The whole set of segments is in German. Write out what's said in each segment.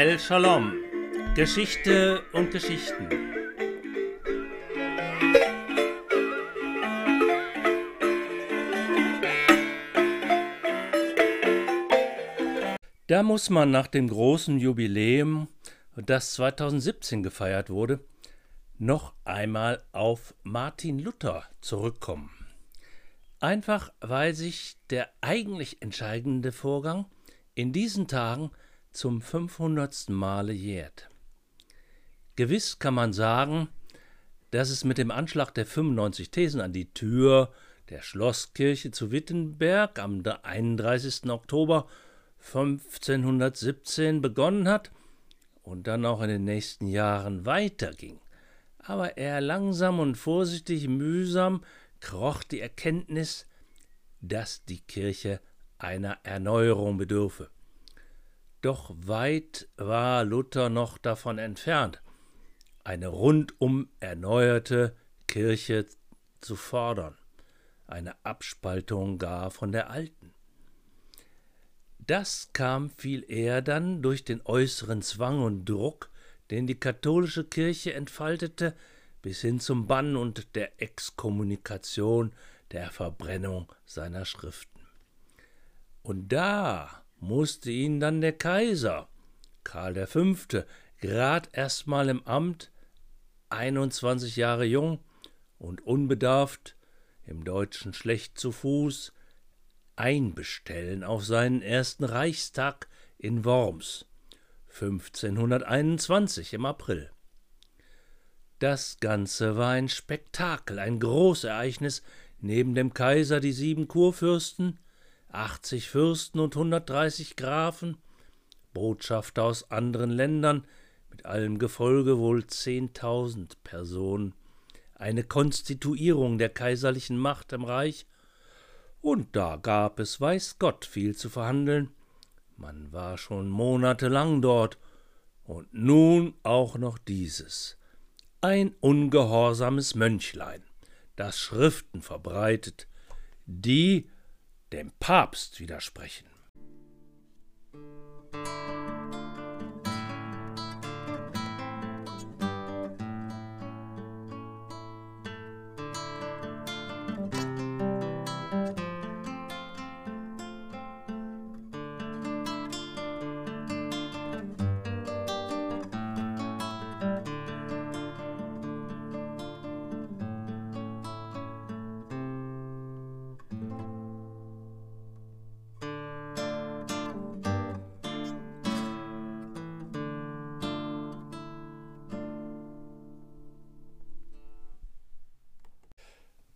El Shalom. Geschichte und Geschichten. Da muss man nach dem großen Jubiläum, das 2017 gefeiert wurde, noch einmal auf Martin Luther zurückkommen. Einfach weil sich der eigentlich entscheidende Vorgang in diesen Tagen zum 500. Male jährt. Gewiss kann man sagen, dass es mit dem Anschlag der 95 Thesen an die Tür der Schlosskirche zu Wittenberg am 31. Oktober 1517 begonnen hat und dann auch in den nächsten Jahren weiterging. Aber eher langsam und vorsichtig mühsam kroch die Erkenntnis, dass die Kirche einer Erneuerung bedürfe. Doch weit war Luther noch davon entfernt, eine rundum erneuerte Kirche zu fordern, eine Abspaltung gar von der alten. Das kam viel eher dann durch den äußeren Zwang und Druck, den die katholische Kirche entfaltete, bis hin zum Bann und der Exkommunikation, der Verbrennung seiner Schriften. Und da musste ihn dann der Kaiser, Karl V., grad erstmal im Amt, 21 Jahre jung und unbedarft, im Deutschen schlecht zu Fuß, einbestellen auf seinen ersten Reichstag in Worms, 1521 im April. Das Ganze war ein Spektakel, ein Großereignis, neben dem Kaiser die sieben Kurfürsten, 80 Fürsten und 130 Grafen, Botschafter aus anderen Ländern, mit allem Gefolge wohl 10.000 Personen, eine Konstituierung der kaiserlichen Macht im Reich, und da gab es weiß Gott viel zu verhandeln. Man war schon monatelang dort, und nun auch noch dieses. Ein ungehorsames Mönchlein, das Schriften verbreitet, die dem Papst widersprechen.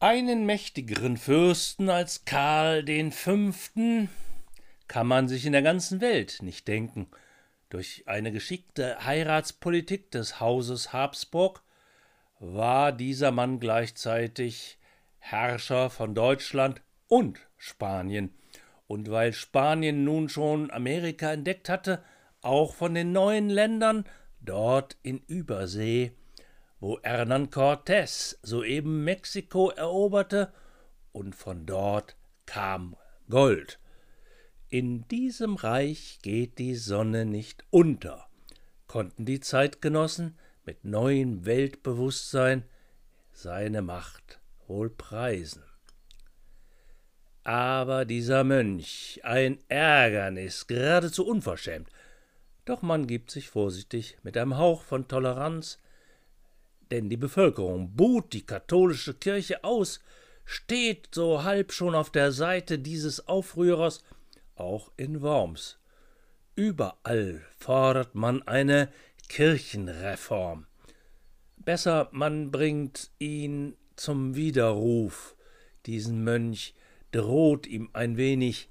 Einen mächtigeren Fürsten als Karl den Fünften kann man sich in der ganzen Welt nicht denken. Durch eine geschickte Heiratspolitik des Hauses Habsburg war dieser Mann gleichzeitig Herrscher von Deutschland und Spanien, und weil Spanien nun schon Amerika entdeckt hatte, auch von den neuen Ländern dort in Übersee wo Hernán Cortés soeben Mexiko eroberte, und von dort kam Gold. In diesem Reich geht die Sonne nicht unter, konnten die Zeitgenossen mit neuem Weltbewusstsein seine Macht wohl preisen. Aber dieser Mönch, ein Ärgernis, geradezu unverschämt, doch man gibt sich vorsichtig mit einem Hauch von Toleranz denn die Bevölkerung buht die katholische Kirche aus, steht so halb schon auf der Seite dieses Aufrührers, auch in Worms. Überall fordert man eine Kirchenreform. Besser, man bringt ihn zum Widerruf, diesen Mönch, droht ihm ein wenig,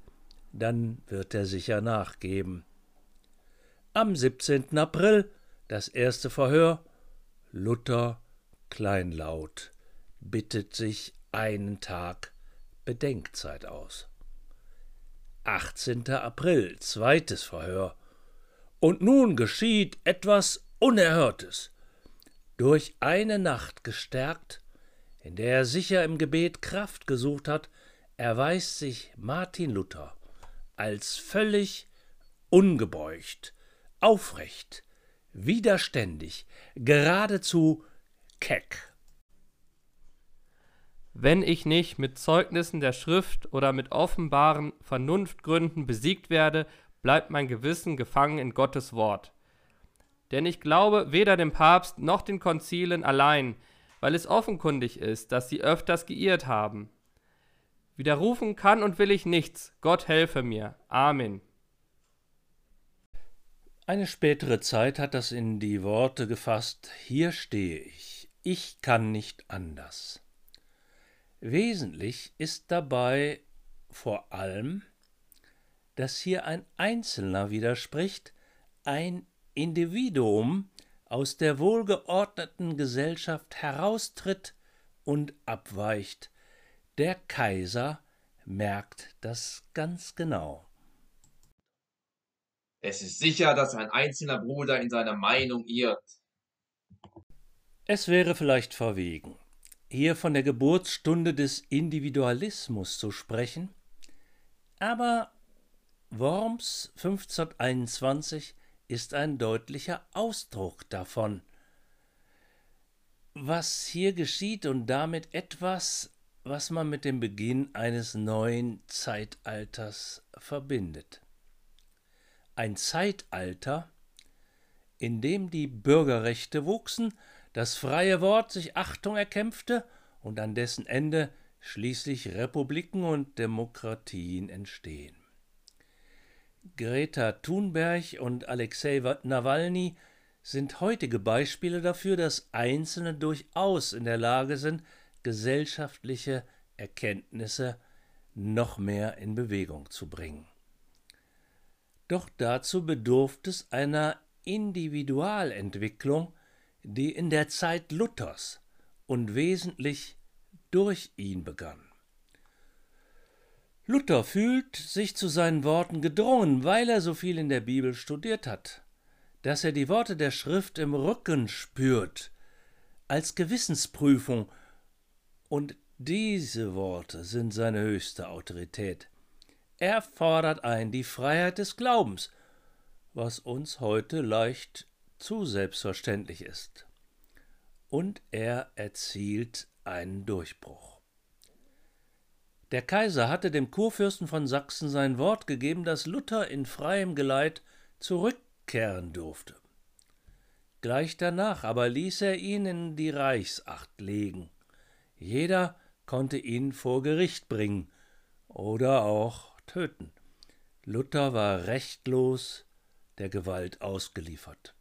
dann wird er sicher nachgeben. Am 17. April das erste Verhör, Luther kleinlaut bittet sich einen Tag Bedenkzeit aus. 18. April, zweites Verhör. Und nun geschieht etwas Unerhörtes. Durch eine Nacht gestärkt, in der er sicher im Gebet Kraft gesucht hat, erweist sich Martin Luther als völlig ungebeugt, aufrecht, widerständig, geradezu keck. Wenn ich nicht mit Zeugnissen der Schrift oder mit offenbaren Vernunftgründen besiegt werde, bleibt mein Gewissen gefangen in Gottes Wort. Denn ich glaube weder dem Papst noch den Konzilen allein, weil es offenkundig ist, dass sie öfters geirrt haben. Widerrufen kann und will ich nichts, Gott helfe mir. Amen. Eine spätere Zeit hat das in die Worte gefasst, hier stehe ich, ich kann nicht anders. Wesentlich ist dabei vor allem, dass hier ein Einzelner widerspricht, ein Individuum aus der wohlgeordneten Gesellschaft heraustritt und abweicht. Der Kaiser merkt das ganz genau. Es ist sicher, dass ein einzelner Bruder in seiner Meinung irrt. Es wäre vielleicht verwegen, hier von der Geburtsstunde des Individualismus zu sprechen, aber Worms 1521 ist ein deutlicher Ausdruck davon. Was hier geschieht und damit etwas, was man mit dem Beginn eines neuen Zeitalters verbindet. Ein Zeitalter, in dem die Bürgerrechte wuchsen, das freie Wort sich Achtung erkämpfte und an dessen Ende schließlich Republiken und Demokratien entstehen. Greta Thunberg und Alexei Nawalny sind heutige Beispiele dafür, dass Einzelne durchaus in der Lage sind, gesellschaftliche Erkenntnisse noch mehr in Bewegung zu bringen. Doch dazu bedurft es einer Individualentwicklung, die in der Zeit Luthers und wesentlich durch ihn begann. Luther fühlt sich zu seinen Worten gedrungen, weil er so viel in der Bibel studiert hat, dass er die Worte der Schrift im Rücken spürt, als Gewissensprüfung, und diese Worte sind seine höchste Autorität. Er fordert ein die Freiheit des Glaubens, was uns heute leicht zu selbstverständlich ist. Und er erzielt einen Durchbruch. Der Kaiser hatte dem Kurfürsten von Sachsen sein Wort gegeben, dass Luther in freiem Geleit zurückkehren durfte. Gleich danach aber ließ er ihn in die Reichsacht legen. Jeder konnte ihn vor Gericht bringen oder auch töten. Luther war rechtlos der Gewalt ausgeliefert.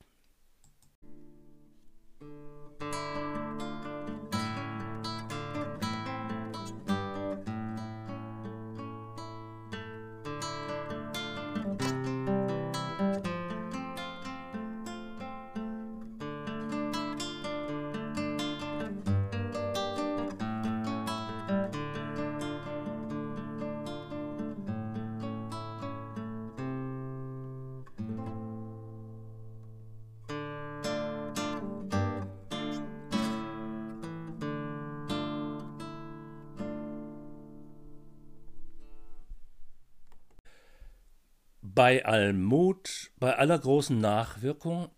Bei allem Mut, bei aller großen Nachwirkung,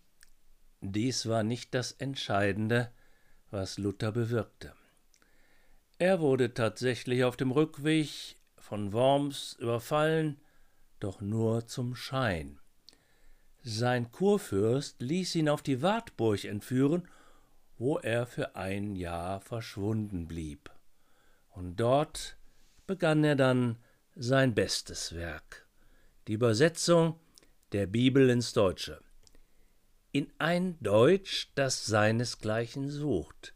dies war nicht das Entscheidende, was Luther bewirkte. Er wurde tatsächlich auf dem Rückweg von Worms überfallen, doch nur zum Schein. Sein Kurfürst ließ ihn auf die Wartburg entführen, wo er für ein Jahr verschwunden blieb. Und dort begann er dann sein bestes Werk die Übersetzung der Bibel ins Deutsche. In ein Deutsch, das seinesgleichen sucht.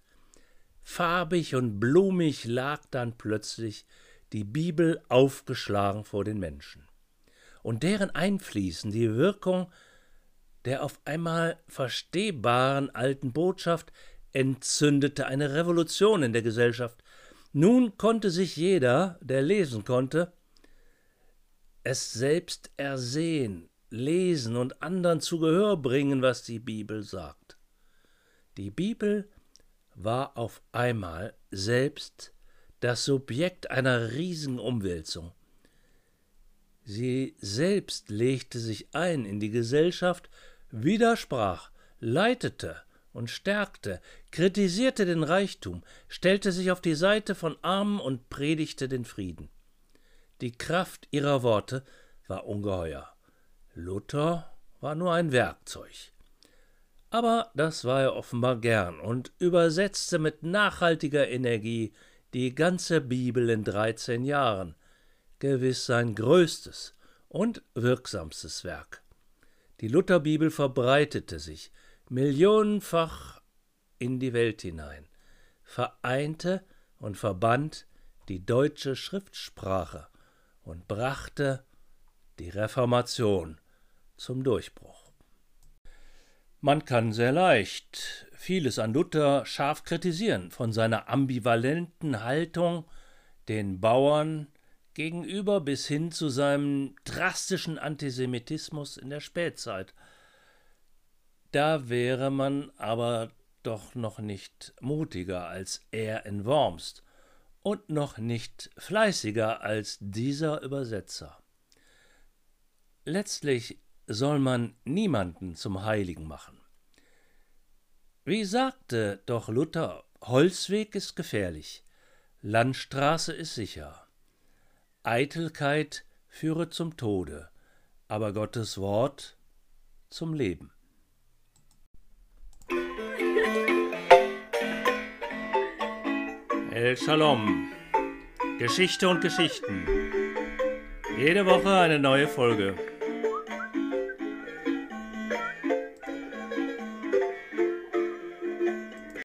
Farbig und blumig lag dann plötzlich die Bibel aufgeschlagen vor den Menschen. Und deren Einfließen, die Wirkung der auf einmal verstehbaren alten Botschaft entzündete eine Revolution in der Gesellschaft. Nun konnte sich jeder, der lesen konnte, es selbst ersehen, lesen und anderen zu Gehör bringen, was die Bibel sagt. Die Bibel war auf einmal selbst das Subjekt einer riesigen Umwälzung. Sie selbst legte sich ein in die Gesellschaft widersprach, leitete und stärkte, kritisierte den Reichtum, stellte sich auf die Seite von Armen und predigte den Frieden. Die Kraft ihrer Worte war ungeheuer. Luther war nur ein Werkzeug. Aber das war er offenbar gern und übersetzte mit nachhaltiger Energie die ganze Bibel in dreizehn Jahren, gewiss sein größtes und wirksamstes Werk. Die Lutherbibel verbreitete sich millionenfach in die Welt hinein, vereinte und verband die deutsche Schriftsprache und brachte die Reformation zum Durchbruch. Man kann sehr leicht vieles an Luther scharf kritisieren, von seiner ambivalenten Haltung den Bauern gegenüber bis hin zu seinem drastischen Antisemitismus in der Spätzeit. Da wäre man aber doch noch nicht mutiger als er in Worms und noch nicht fleißiger als dieser Übersetzer. Letztlich soll man niemanden zum Heiligen machen. Wie sagte doch Luther, Holzweg ist gefährlich, Landstraße ist sicher. Eitelkeit führe zum Tode, aber Gottes Wort zum Leben. El Shalom. Geschichte und Geschichten. Jede Woche eine neue Folge.